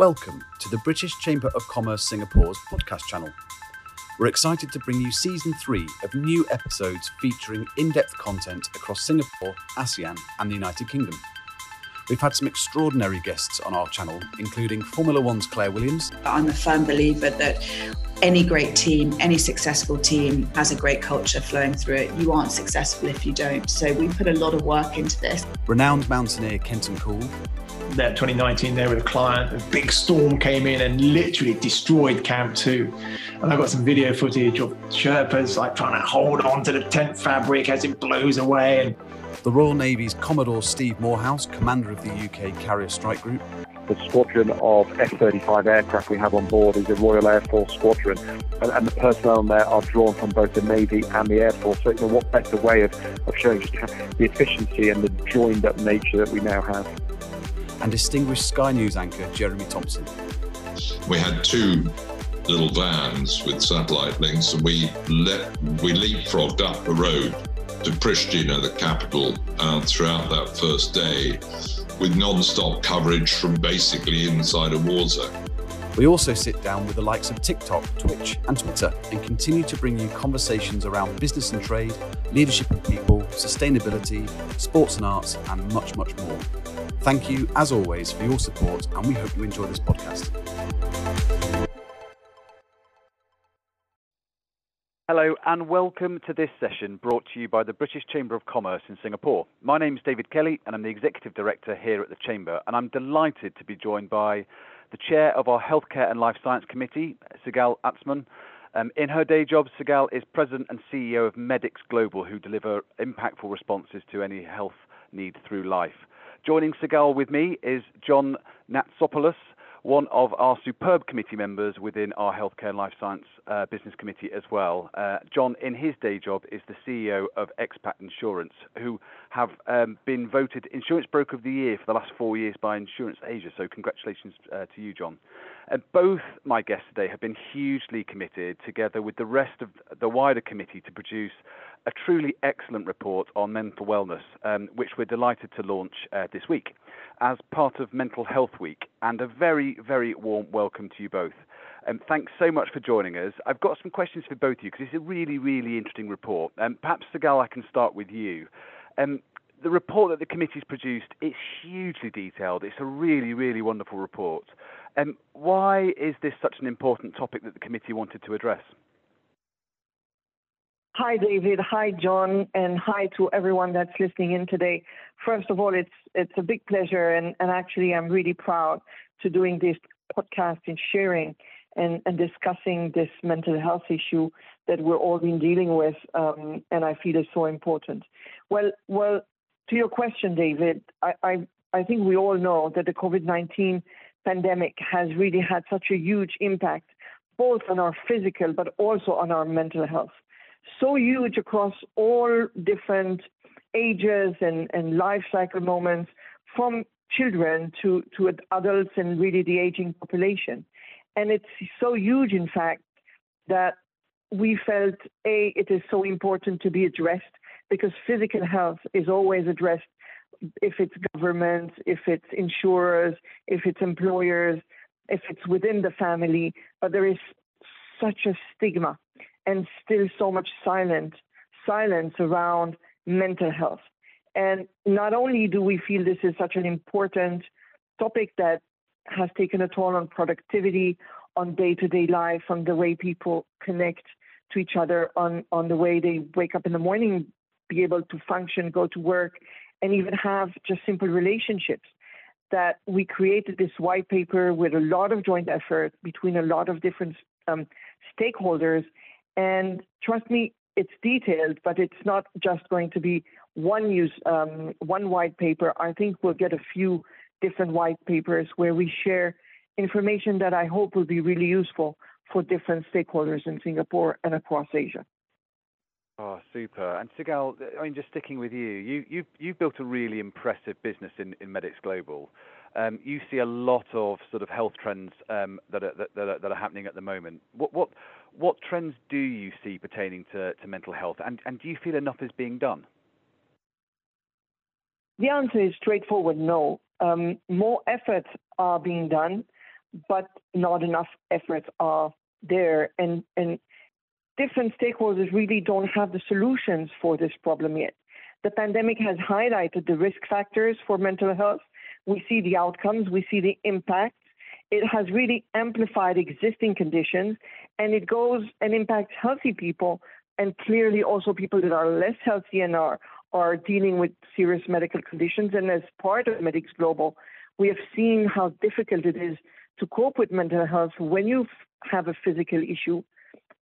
Welcome to the British Chamber of Commerce Singapore's podcast channel. We're excited to bring you season three of new episodes featuring in depth content across Singapore, ASEAN, and the United Kingdom. We've had some extraordinary guests on our channel, including Formula One's Claire Williams. I'm a firm believer that any great team, any successful team has a great culture flowing through it. You aren't successful if you don't. So we put a lot of work into this. Renowned mountaineer Kenton Cool. There, 2019, there with a client, a big storm came in and literally destroyed Camp 2. And I got some video footage of Sherpas like trying to hold on to the tent fabric as it blows away. And the Royal Navy's Commodore Steve Moorhouse, commander of the UK Carrier Strike Group. The squadron of F 35 aircraft we have on board is a Royal Air Force squadron, and, and, the personnel there are drawn from both the Navy and the Air Force. So, you know, what better way of, of showing just the efficiency and the joined up nature that we now have? And distinguished Sky News anchor Jeremy Thompson. We had two little vans with satellite links, and we let we leapfrogged up the road to Pristina, the capital, uh, throughout that first day with non stop coverage from basically inside a war zone. We also sit down with the likes of TikTok, Twitch, and Twitter and continue to bring you conversations around business and trade, leadership and people, sustainability, sports and arts, and much, much more. Thank you, as always, for your support, and we hope you enjoy this podcast. Hello and welcome to this session brought to you by the British Chamber of Commerce in Singapore. My name is David Kelly and I'm the Executive Director here at the Chamber and I'm delighted to be joined by the Chair of our Healthcare and Life Science Committee, Sigal Atzmon. Um, in her day job, Sigal is President and CEO of Medix Global, who deliver impactful responses to any health need through life. Joining Sigal with me is John Natsopoulos, one of our superb committee members within our Healthcare and Life Science uh, Business Committee as well. Uh, John, in his day job, is the CEO of Expat Insurance, who have um, been voted Insurance Broker of the Year for the last four years by Insurance Asia. So, congratulations uh, to you, John. And both my guests today have been hugely committed, together with the rest of the wider committee, to produce a truly excellent report on mental wellness, um, which we're delighted to launch uh, this week as part of Mental Health Week. And a very, very warm welcome to you both. Um, thanks so much for joining us. I've got some questions for both of you because it's a really, really interesting report. Um, perhaps, Sigal, I can start with you. Um, the report that the committee's produced, it's hugely detailed. It's a really, really wonderful report. Um, why is this such an important topic that the committee wanted to address? Hi, David. Hi, John, and hi to everyone that's listening in today. First of all, it's it's a big pleasure, and, and actually, I'm really proud to doing this podcast and sharing and, and discussing this mental health issue that we're all been dealing with, um, and I feel is so important. Well, well, to your question, David, I, I I think we all know that the COVID-19 pandemic has really had such a huge impact, both on our physical but also on our mental health so huge across all different ages and, and life cycle moments from children to, to adults and really the aging population. And it's so huge, in fact, that we felt A, it is so important to be addressed because physical health is always addressed if it's government, if it's insurers, if it's employers, if it's within the family, but there is such a stigma and still so much silent silence around mental health. And not only do we feel this is such an important topic that has taken a toll on productivity, on day-to-day life, on the way people connect to each other, on, on the way they wake up in the morning, be able to function, go to work, and even have just simple relationships. That we created this white paper with a lot of joint effort between a lot of different um, stakeholders and trust me, it's detailed, but it's not just going to be one use, um, one white paper. I think we'll get a few different white papers where we share information that I hope will be really useful for different stakeholders in Singapore and across Asia. Oh, super. And Sigal, I mean, just sticking with you, you you've, you've built a really impressive business in, in Medix Global. Um, you see a lot of sort of health trends um, that, are, that, that, are, that, are, happening at the moment. What, what, what trends do you see pertaining to, to mental health, and, and do you feel enough is being done? The answer is straightforward no. Um, more efforts are being done. but not enough efforts are there. And, and different stakeholders really don't have the solutions for this problem yet. The pandemic has highlighted the risk factors for mental health. We see the outcomes, we see the impacts. It has really amplified existing conditions and it goes and impacts healthy people and clearly also people that are less healthy and are, are dealing with serious medical conditions. And as part of Medix Global, we have seen how difficult it is to cope with mental health when you have a physical issue.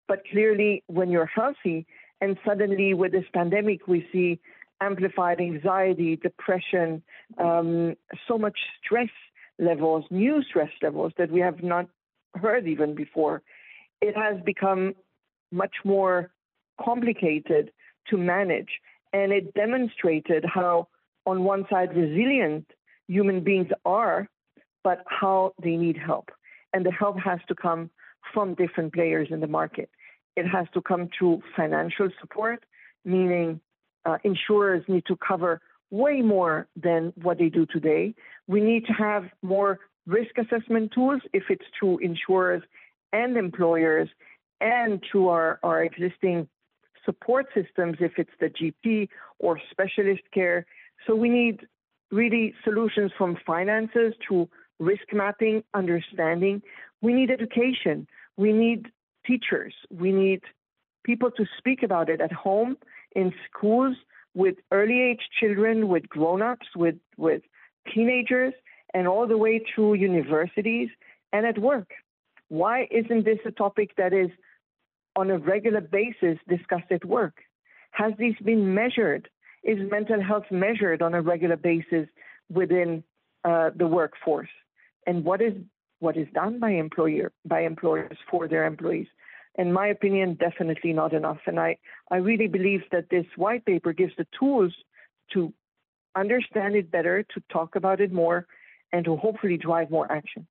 But clearly, when you're healthy, and suddenly with this pandemic, we see amplified anxiety, depression, um, so much stress levels, new stress levels that we have not heard even before. It has become much more complicated to manage. And it demonstrated how, on one side, resilient human beings are, but how they need help. And the help has to come from different players in the market. It has to come through financial support, meaning uh, insurers need to cover way more than what they do today. We need to have more risk assessment tools if it's through insurers and employers and through our, our existing support systems if it's the GP or specialist care. So we need really solutions from finances to risk mapping, understanding. We need education. We need teachers. We need people to speak about it at home, in schools, with early age children, with grown ups, with, with teenagers, and all the way through universities and at work. Why isn't this a topic that is on a regular basis discussed at work? Has this been measured? Is mental health measured on a regular basis within uh, the workforce? And what is what is done by employer by employers for their employees? In my opinion, definitely not enough. And I, I really believe that this white paper gives the tools to understand it better, to talk about it more, and to hopefully drive more action.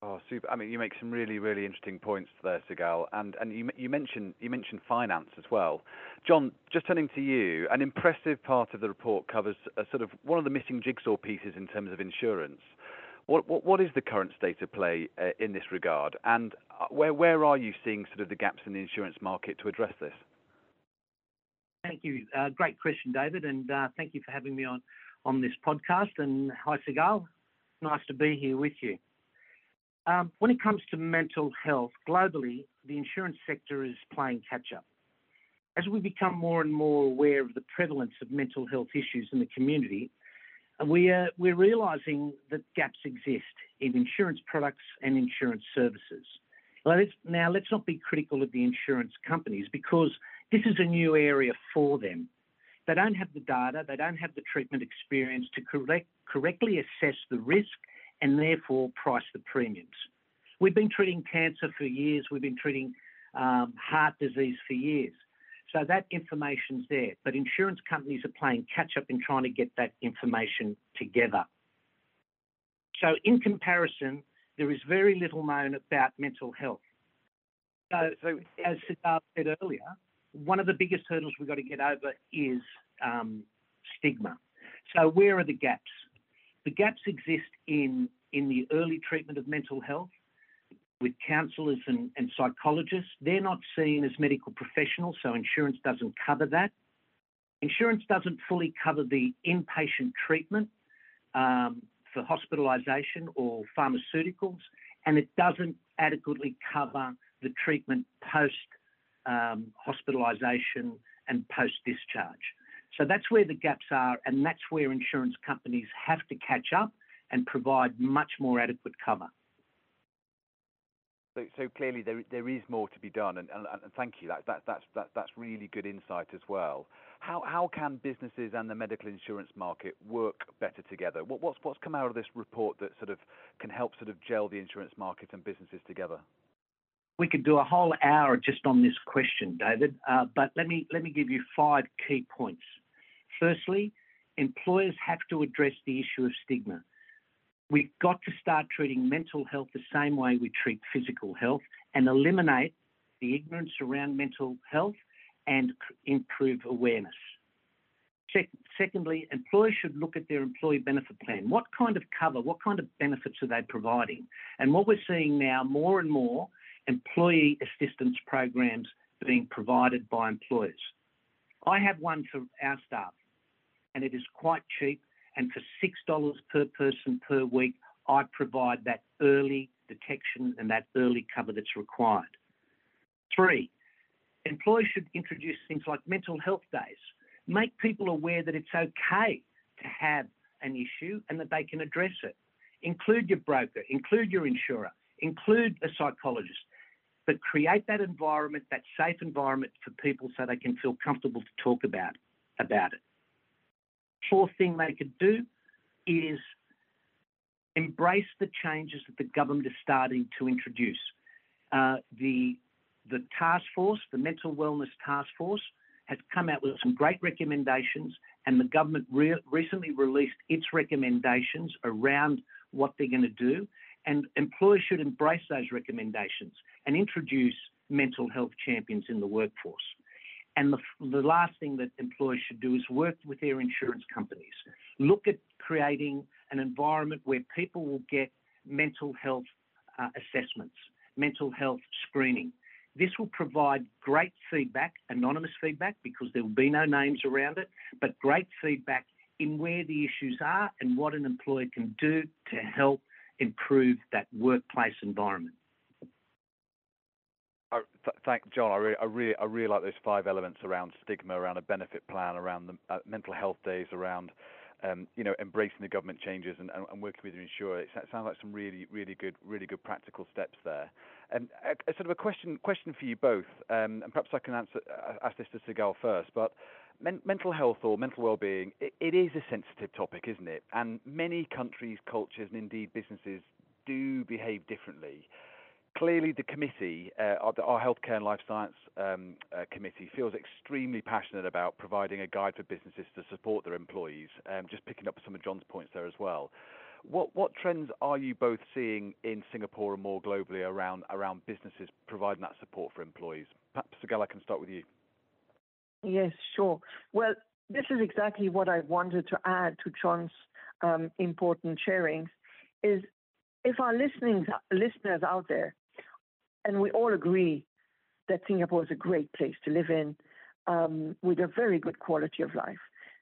Oh, super! I mean, you make some really, really interesting points there, Sigal, and and you you mentioned you mentioned finance as well. John, just turning to you, an impressive part of the report covers a sort of one of the missing jigsaw pieces in terms of insurance. What what, what is the current state of play uh, in this regard, and uh, where where are you seeing sort of the gaps in the insurance market to address this? Thank you. Uh, great question, David, and uh, thank you for having me on on this podcast. And hi, Sigal. Nice to be here with you. Um, when it comes to mental health, globally, the insurance sector is playing catch up. As we become more and more aware of the prevalence of mental health issues in the community, we are, we're realising that gaps exist in insurance products and insurance services. Now, let's not be critical of the insurance companies because this is a new area for them. They don't have the data, they don't have the treatment experience to correct, correctly assess the risk and therefore price the premiums. We've been treating cancer for years, we've been treating um, heart disease for years. So that information's there, but insurance companies are playing catch up in trying to get that information together. So, in comparison, there is very little known about mental health. So, so as Siddharth said earlier, one of the biggest hurdles we've got to get over is um, stigma. So, where are the gaps? The gaps exist in, in the early treatment of mental health with counsellors and, and psychologists. They're not seen as medical professionals, so insurance doesn't cover that. Insurance doesn't fully cover the inpatient treatment um, for hospitalisation or pharmaceuticals, and it doesn't adequately cover the treatment post um, hospitalisation and post discharge. So that's where the gaps are, and that's where insurance companies have to catch up and provide much more adequate cover. So, so clearly there there is more to be done, and, and, and thank you. That, that that's that, that's really good insight as well. How how can businesses and the medical insurance market work better together? What, what's what's come out of this report that sort of can help sort of gel the insurance market and businesses together? We could do a whole hour just on this question, David. Uh, but let me let me give you five key points. Firstly, employers have to address the issue of stigma. We've got to start treating mental health the same way we treat physical health and eliminate the ignorance around mental health and improve awareness. secondly, employers should look at their employee benefit plan. What kind of cover, what kind of benefits are they providing? And what we're seeing now more and more employee assistance programs being provided by employers. I have one for our staff, and it is quite cheap. And for $6 per person per week, I provide that early detection and that early cover that's required. Three, employers should introduce things like mental health days. Make people aware that it's okay to have an issue and that they can address it. Include your broker, include your insurer, include a psychologist, but create that environment, that safe environment for people so they can feel comfortable to talk about, about it. Fourth thing they could do is embrace the changes that the government is starting to introduce. Uh, the the task force, the mental wellness task force, has come out with some great recommendations, and the government re recently released its recommendations around what they're going to do. And employers should embrace those recommendations and introduce mental health champions in the workforce. And the, the last thing that employers should do is work with their insurance companies. Look at creating an environment where people will get mental health uh, assessments, mental health screening. This will provide great feedback, anonymous feedback, because there will be no names around it, but great feedback in where the issues are and what an employer can do to help improve that workplace environment. Uh, th- thank John. I really, I really, I really like those five elements around stigma, around a benefit plan, around the uh, mental health days, around um, you know embracing the government changes and, and, and working with your insurer. It sounds like some really, really good, really good practical steps there. Um, a, a sort of a question, question for you both, um, and perhaps I can answer, uh, ask this to Sigal first, but. Men- mental health or mental well-being, it, it is a sensitive topic, isn't it? And many countries, cultures, and indeed businesses do behave differently clearly the committee, uh, our Healthcare and Life Science um, uh, Committee, feels extremely passionate about providing a guide for businesses to support their employees. Um, just picking up some of John's points there as well. What what trends are you both seeing in Singapore and more globally around around businesses providing that support for employees? Perhaps Sigal, I can start with you. Yes, sure. Well, this is exactly what I wanted to add to John's um, important sharings. Is if our listening listeners out there and we all agree that Singapore is a great place to live in um, with a very good quality of life.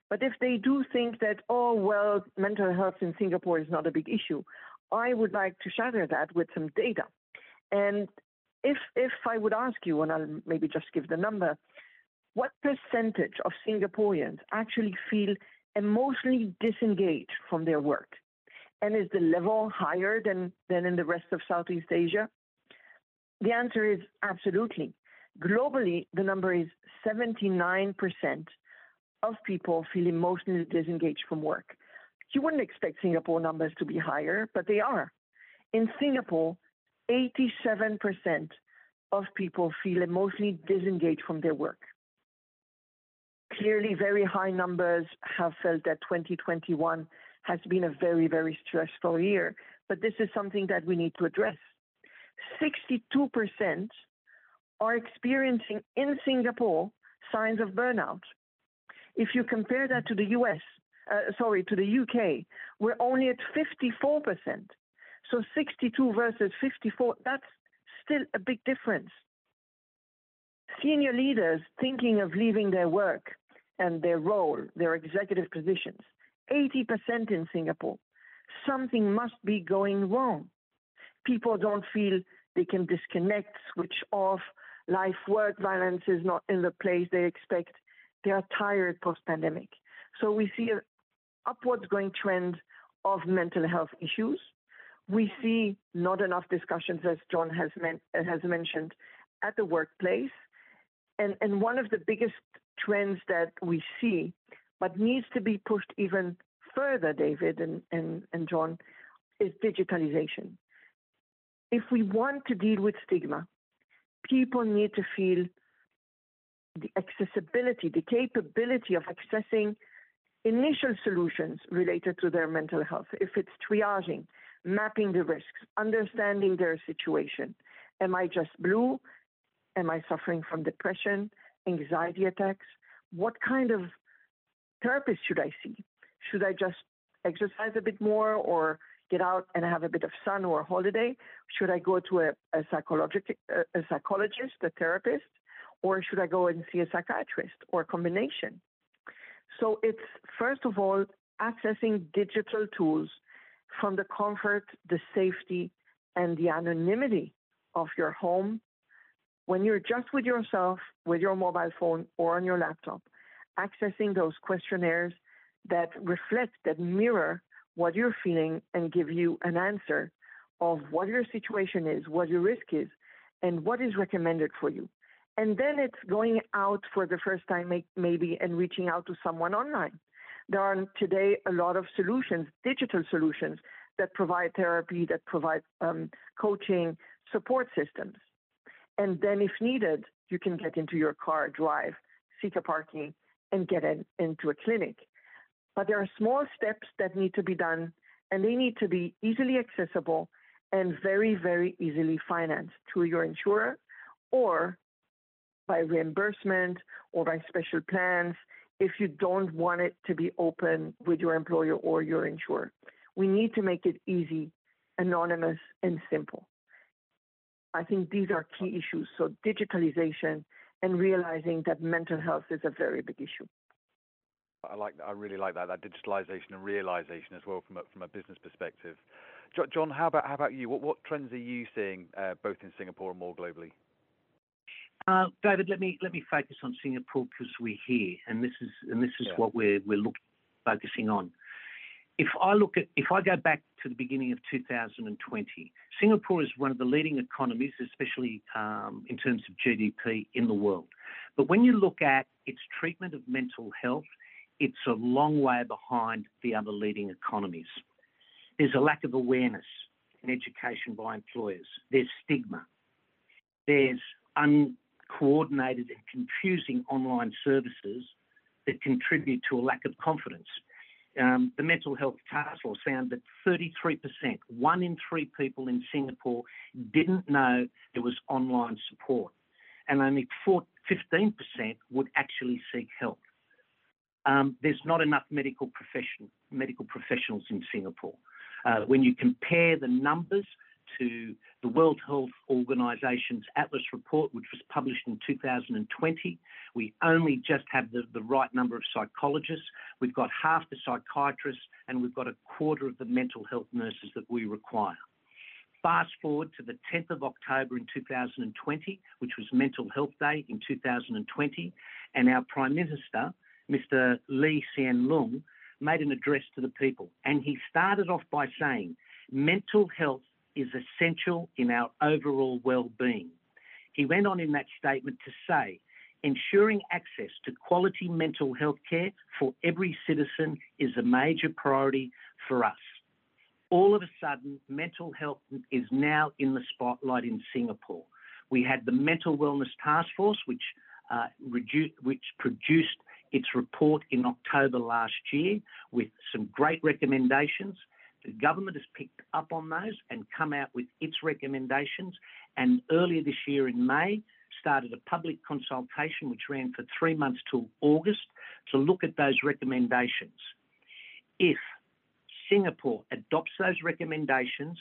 But if they do think that, oh, well, mental health in Singapore is not a big issue, I would like to shatter that with some data. And if, if I would ask you, and I'll maybe just give the number, what percentage of Singaporeans actually feel emotionally disengaged from their work? And is the level higher than, than in the rest of Southeast Asia? The answer is absolutely. Globally, the number is 79% of people feel emotionally disengaged from work. You wouldn't expect Singapore numbers to be higher, but they are. In Singapore, 87% of people feel emotionally disengaged from their work. Clearly, very high numbers have felt that 2021 has been a very, very stressful year, but this is something that we need to address. 62% are experiencing in Singapore signs of burnout. If you compare that to the US, uh, sorry, to the UK, we're only at 54%. So 62 versus 54, that's still a big difference. Senior leaders thinking of leaving their work and their role, their executive positions, 80% in Singapore. Something must be going wrong people don't feel they can disconnect, switch off. Life work balance is not in the place they expect. They are tired post pandemic. So we see an upwards going trend of mental health issues. We see not enough discussions, as John has, men- has mentioned, at the workplace. And, and one of the biggest trends that we see, but needs to be pushed even further, David and, and, and John, is digitalization if we want to deal with stigma, people need to feel the accessibility, the capability of accessing initial solutions related to their mental health. If it's triaging, mapping the risks, understanding their situation. Am I just blue? Am I suffering from depression, anxiety attacks? What kind of therapist should I see? Should I just exercise a bit more or get out and have a bit of sun or holiday? Should I go to a, a, psychologist, a psychologist, a therapist, or should I go and see a psychiatrist or a combination? So it's first of all accessing digital tools from the comfort, the safety, and the anonymity of your home when you're just with yourself, with your mobile phone or on your laptop, accessing those questionnaires that reflect, that mirror what you're feeling and give you an answer of what your situation is, what your risk is, and what is recommended for you. And then it's going out for the first time, maybe, and reaching out to someone online. There are today a lot of solutions, digital solutions, that provide therapy, that provide um, coaching, support systems. And then, if needed, you can get into your car, drive, seek a parking, and get in, into a clinic. But there are small steps that need to be done, and they need to be easily accessible and very, very easily financed through your insurer or by reimbursement or by special plans if you don't want it to be open with your employer or your insurer. We need to make it easy, anonymous, and simple. I think these are key issues. So, digitalization and realizing that mental health is a very big issue. I like I really like that that digitalization and realization as well from a, from a business perspective. John, how about how about you? What what trends are you seeing uh, both in Singapore and more globally? Uh, David, let me let me focus on Singapore because we're here, and this is and this is yeah. what we're we're looking focusing on. If I look at if I go back to the beginning of 2020, Singapore is one of the leading economies, especially um, in terms of GDP in the world. But when you look at its treatment of mental health it's a long way behind the other leading economies. There's a lack of awareness in education by employers. There's stigma. There's uncoordinated and confusing online services that contribute to a lack of confidence. Um, the Mental Health Task Force found that 33%, one in three people in Singapore, didn't know there was online support, and only 4, 15% would actually seek help. Um, there's not enough medical profession, medical professionals in Singapore. Uh, when you compare the numbers to the World Health Organization's Atlas report, which was published in 2020, we only just have the, the right number of psychologists. We've got half the psychiatrists, and we've got a quarter of the mental health nurses that we require. Fast forward to the 10th of October in 2020, which was Mental Health Day in 2020, and our Prime Minister Mr. Lee Hsien Loong, made an address to the people. And he started off by saying, mental health is essential in our overall well-being. He went on in that statement to say, ensuring access to quality mental health care for every citizen is a major priority for us. All of a sudden, mental health is now in the spotlight in Singapore. We had the Mental Wellness Task Force, which, uh, which produced its report in October last year with some great recommendations. The government has picked up on those and come out with its recommendations. And earlier this year in May, started a public consultation which ran for three months till August to look at those recommendations. If Singapore adopts those recommendations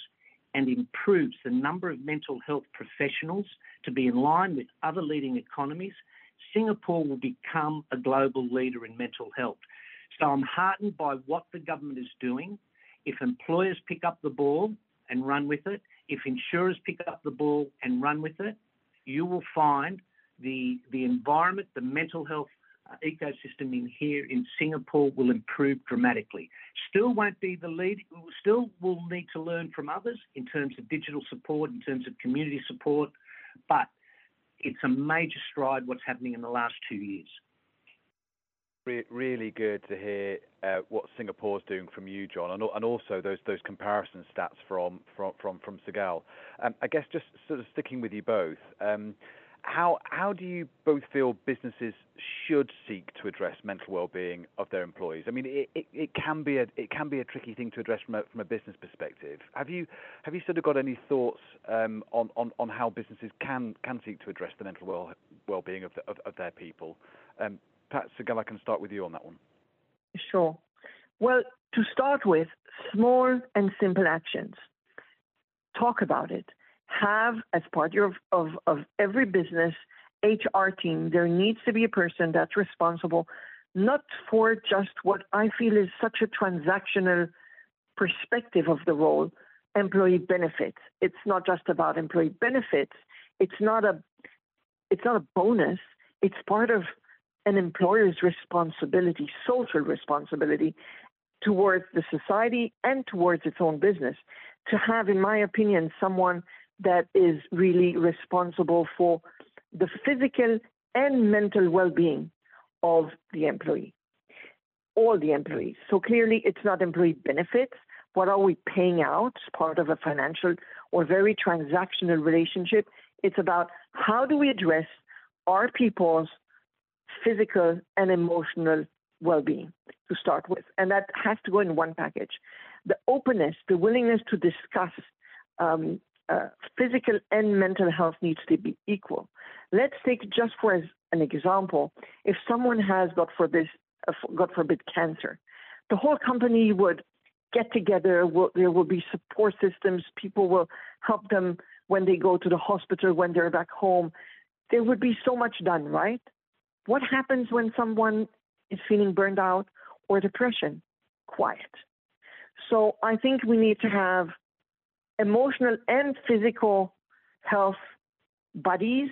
and improves the number of mental health professionals to be in line with other leading economies, Singapore will become a global leader in mental health. So I'm heartened by what the government is doing. If employers pick up the ball and run with it, if insurers pick up the ball and run with it, you will find the, the environment, the mental health uh, ecosystem in here in Singapore will improve dramatically. Still won't be the lead, still will need to learn from others in terms of digital support, in terms of community support, but it's a major stride what's happening in the last two years. Really good to hear uh, what Singapore's doing from you, John, and, also those those comparison stats from Sigal. Um, I guess just sort of sticking with you both. Um, how how do you both feel businesses should seek to address mental well-being of their employees? I mean, it, can be a it can be a tricky thing to address from a business perspective. Have you have you sort of got any thoughts um, on, how businesses can can seek to address the mental well well-being of their people? Perhaps Sigal, I can start with you on that one. Sure. Well, to start with, small and simple actions. Talk about it. Have, as part of, of, of every business HR team, there needs to be a person that's responsible not for just what I feel is such a transactional perspective of the role, employee benefits. It's not just about employee benefits. It's not a it's not a bonus. It's part of an employer's responsibility, social responsibility towards the society and towards its own business. To have, in my opinion, someone that is really responsible for the physical and mental well being of the employee, all the employees. So clearly, it's not employee benefits. What are we paying out part of a financial or very transactional relationship? It's about how do we address our people's physical and emotional well being to start with. And that has to go in one package. The openness, the willingness to discuss um, uh, physical and mental health needs to be equal. Let's take just for as an example, if someone has, God forbid, uh, God forbid, cancer, the whole company would get together. Will, there will be support systems. People will help them when they go to the hospital, when they're back home. There would be so much done, right? What happens when someone is feeling burned out or depression? Quiet. So I think we need to have emotional and physical health buddies,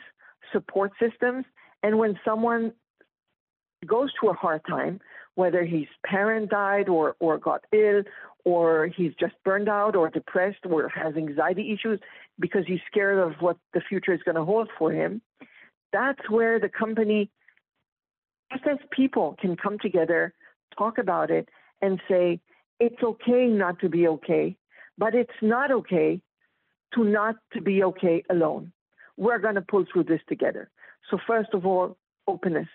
support systems. And when someone goes through a hard time, whether his parent died or, or got ill, or he's just burned out or depressed or has anxiety issues because he's scared of what the future is going to hold for him, that's where the company, just as people, can come together, talk about it, and say, it's okay not to be okay, but it's not okay to not to be okay alone. We're going to pull through this together. So first of all, openness.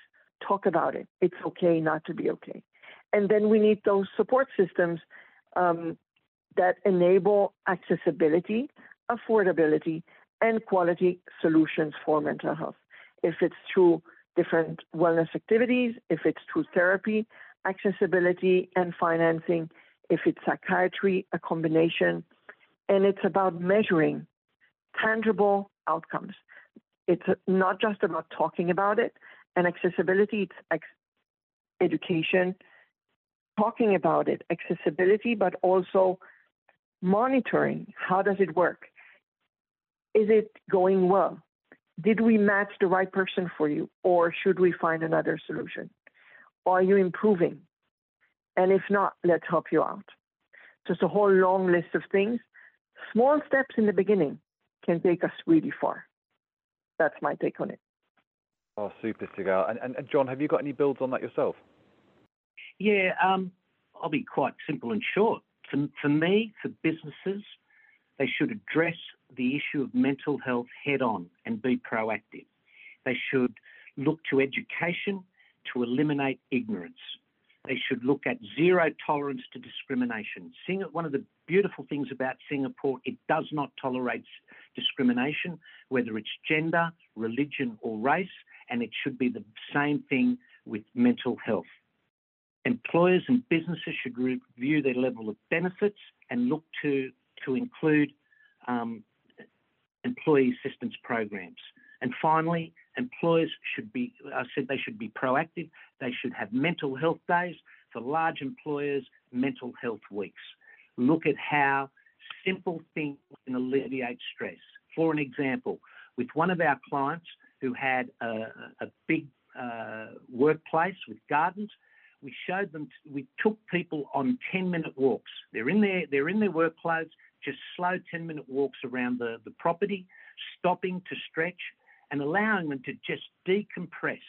Talk about it. It's okay not to be okay. And then we need those support systems um, that enable accessibility, affordability, and quality solutions for mental health. If it's through different wellness activities, if it's through therapy, accessibility, and financing, if it's psychiatry, a combination. And it's about measuring tangible outcomes. It's not just about talking about it and accessibility, it's ex- education, talking about it, accessibility, but also monitoring. How does it work? Is it going well? Did we match the right person for you, or should we find another solution? Are you improving? And if not, let's help you out. Just a whole long list of things. Small steps in the beginning can take us really far. That's my take on it. Oh, super, Sigal. And, and, and John, have you got any builds on that yourself? Yeah, um, I'll be quite simple and short. For, for me, for businesses, they should address the issue of mental health head on and be proactive. They should look to education to eliminate ignorance. They should look at zero tolerance to discrimination. one of the beautiful things about Singapore, it does not tolerate discrimination, whether it's gender, religion, or race, and it should be the same thing with mental health. Employers and businesses should review their level of benefits and look to, to include um, employee assistance programs. And finally, employers should be, I said they should be proactive. They should have mental health days. For large employers, mental health weeks. Look at how simple things can alleviate stress. For an example, with one of our clients who had a, a big uh, workplace with gardens, we showed them, we took people on 10 minute walks. They're in their, they're in their work clothes, just slow 10 minute walks around the, the property, stopping to stretch and allowing them to just decompress,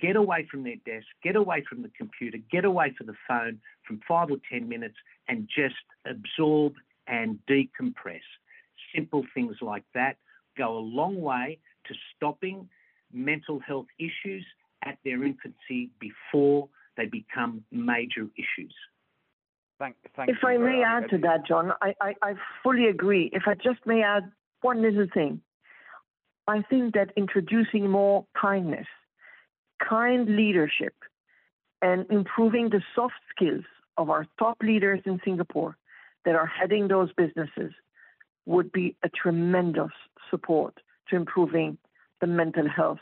get away from their desk, get away from the computer, get away from the phone from five or 10 minutes and just absorb and decompress. Simple things like that go a long way to stopping mental health issues at their infancy before they become major issues. Thank, thank if I may add to that, John, I, I, I fully agree. If I just may add one little thing. I think that introducing more kindness, kind leadership, and improving the soft skills of our top leaders in Singapore that are heading those businesses would be a tremendous support to improving the mental health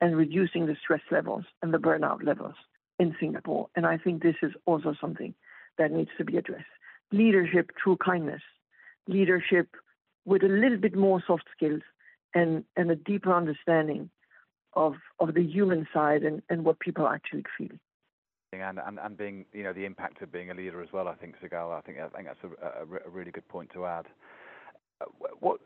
and reducing the stress levels and the burnout levels in Singapore. And I think this is also something that needs to be addressed. Leadership through kindness, leadership with a little bit more soft skills and, and a deeper understanding of, of the human side and, and what people actually feel. And, and and being you know the impact of being a leader as well. I think Sigal. I think I think that's a, a, a really good point to add. Uh, what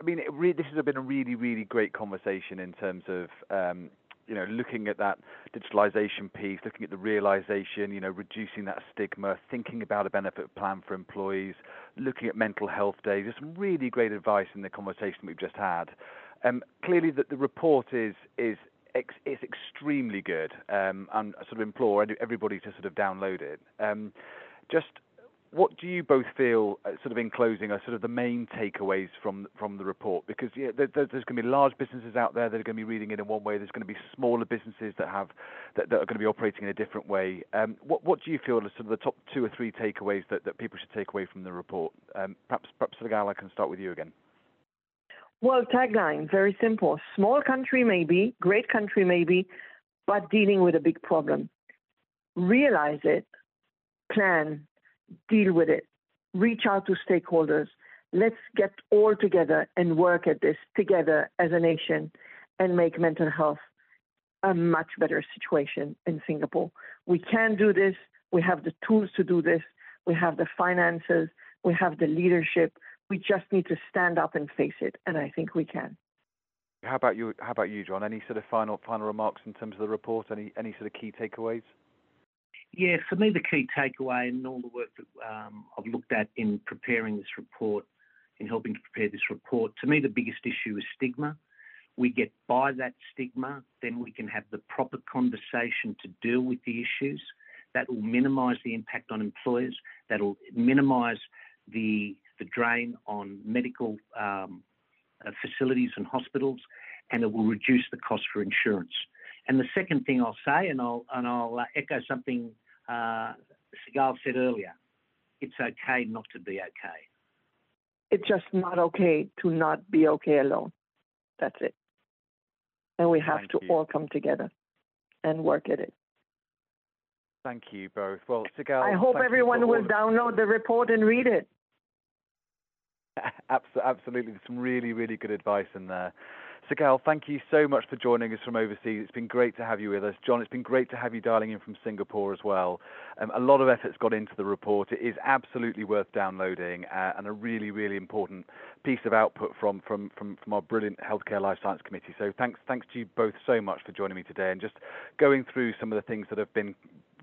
I mean, re- this has been a really really great conversation in terms of um, you know, looking at that digitalization piece, looking at the realization, you know, reducing that stigma, thinking about a benefit plan for employees, looking at mental health days. There's some really great advice in the conversation we've just had. Um, clearly, that the report is is ex- is extremely good, um, and I sort of implore everybody to sort of download it. Um, just what do you both feel, uh, sort of in closing, are sort of the main takeaways from from the report? Because yeah, there, there's going to be large businesses out there that are going to be reading it in one way. There's going to be smaller businesses that have that, that are going to be operating in a different way. Um, what what do you feel are sort of the top two or three takeaways that, that people should take away from the report? Um, perhaps perhaps Sigal, I can start with you again. Well, tagline very simple: small country maybe, great country maybe, but dealing with a big problem. Realize it, plan, deal with it, reach out to stakeholders. Let's get all together and work at this together as a nation and make mental health a much better situation in Singapore. We can do this. We have the tools to do this. We have the finances. We have the leadership. We just need to stand up and face it, and I think we can. How about you? How about you, John? Any sort of final final remarks in terms of the report? Any any sort of key takeaways? Yeah, for me, the key takeaway and all the work that um, I've looked at in preparing this report, in helping to prepare this report, to me, the biggest issue is stigma. We get by that stigma, then we can have the proper conversation to deal with the issues. That will minimise the impact on employers. That will minimise the the drain on medical um, facilities and hospitals, and it will reduce the cost for insurance. And the second thing I'll say, and I'll and I'll uh, echo something uh, Sigal said earlier, it's okay not to be okay. It's just not okay to not be okay alone. That's it. And we have Thank to you. all come together and work at it. Thank you both. Well, Sigal, I hope everyone will download the report and read it. Absolutely, there's some really, really good advice in there. Sigal, thank you so much for joining us from overseas. It's been great to have you with us. John, it's been great to have you dialing in from Singapore as well. Um, a lot of effort's gone into the report. It is absolutely worth downloading uh, and a really, really important piece of output from, from, from, from our brilliant Healthcare Life Science Committee. So thanks, thanks to you both so much for joining me today and just going through some of the things that have been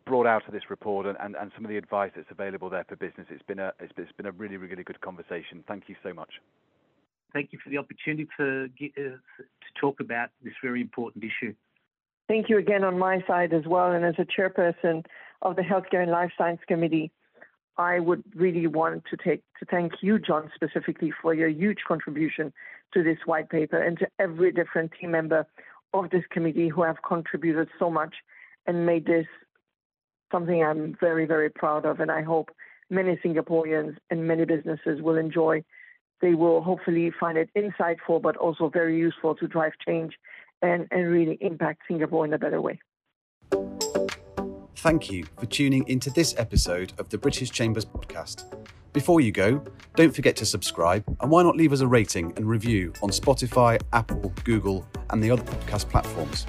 brought out of this report and, and, and some of the advice that's available there for business. It's been a it's, it's been a really really good conversation. Thank you so much. Thank you for the opportunity to get, uh, to talk about this very important issue. Thank you again on my side as well. And as a chairperson of the Healthcare and Life Science Committee, I would really want to take to thank you, John, specifically for your huge contribution to this white paper and to every different team member of this committee who have contributed so much and made this something I'm very, very proud of. And I hope many Singaporeans and many businesses will enjoy. They will hopefully find it insightful, but also very useful to drive change and, and really impact Singapore in a better way. Thank you for tuning into this episode of the British Chambers podcast. Before you go, don't forget to subscribe and why not leave us a rating and review on Spotify, Apple, Google, and the other podcast platforms.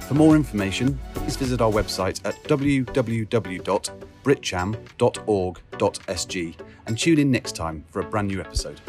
For more information, please visit our website at www.britcham.org.sg and tune in next time for a brand new episode.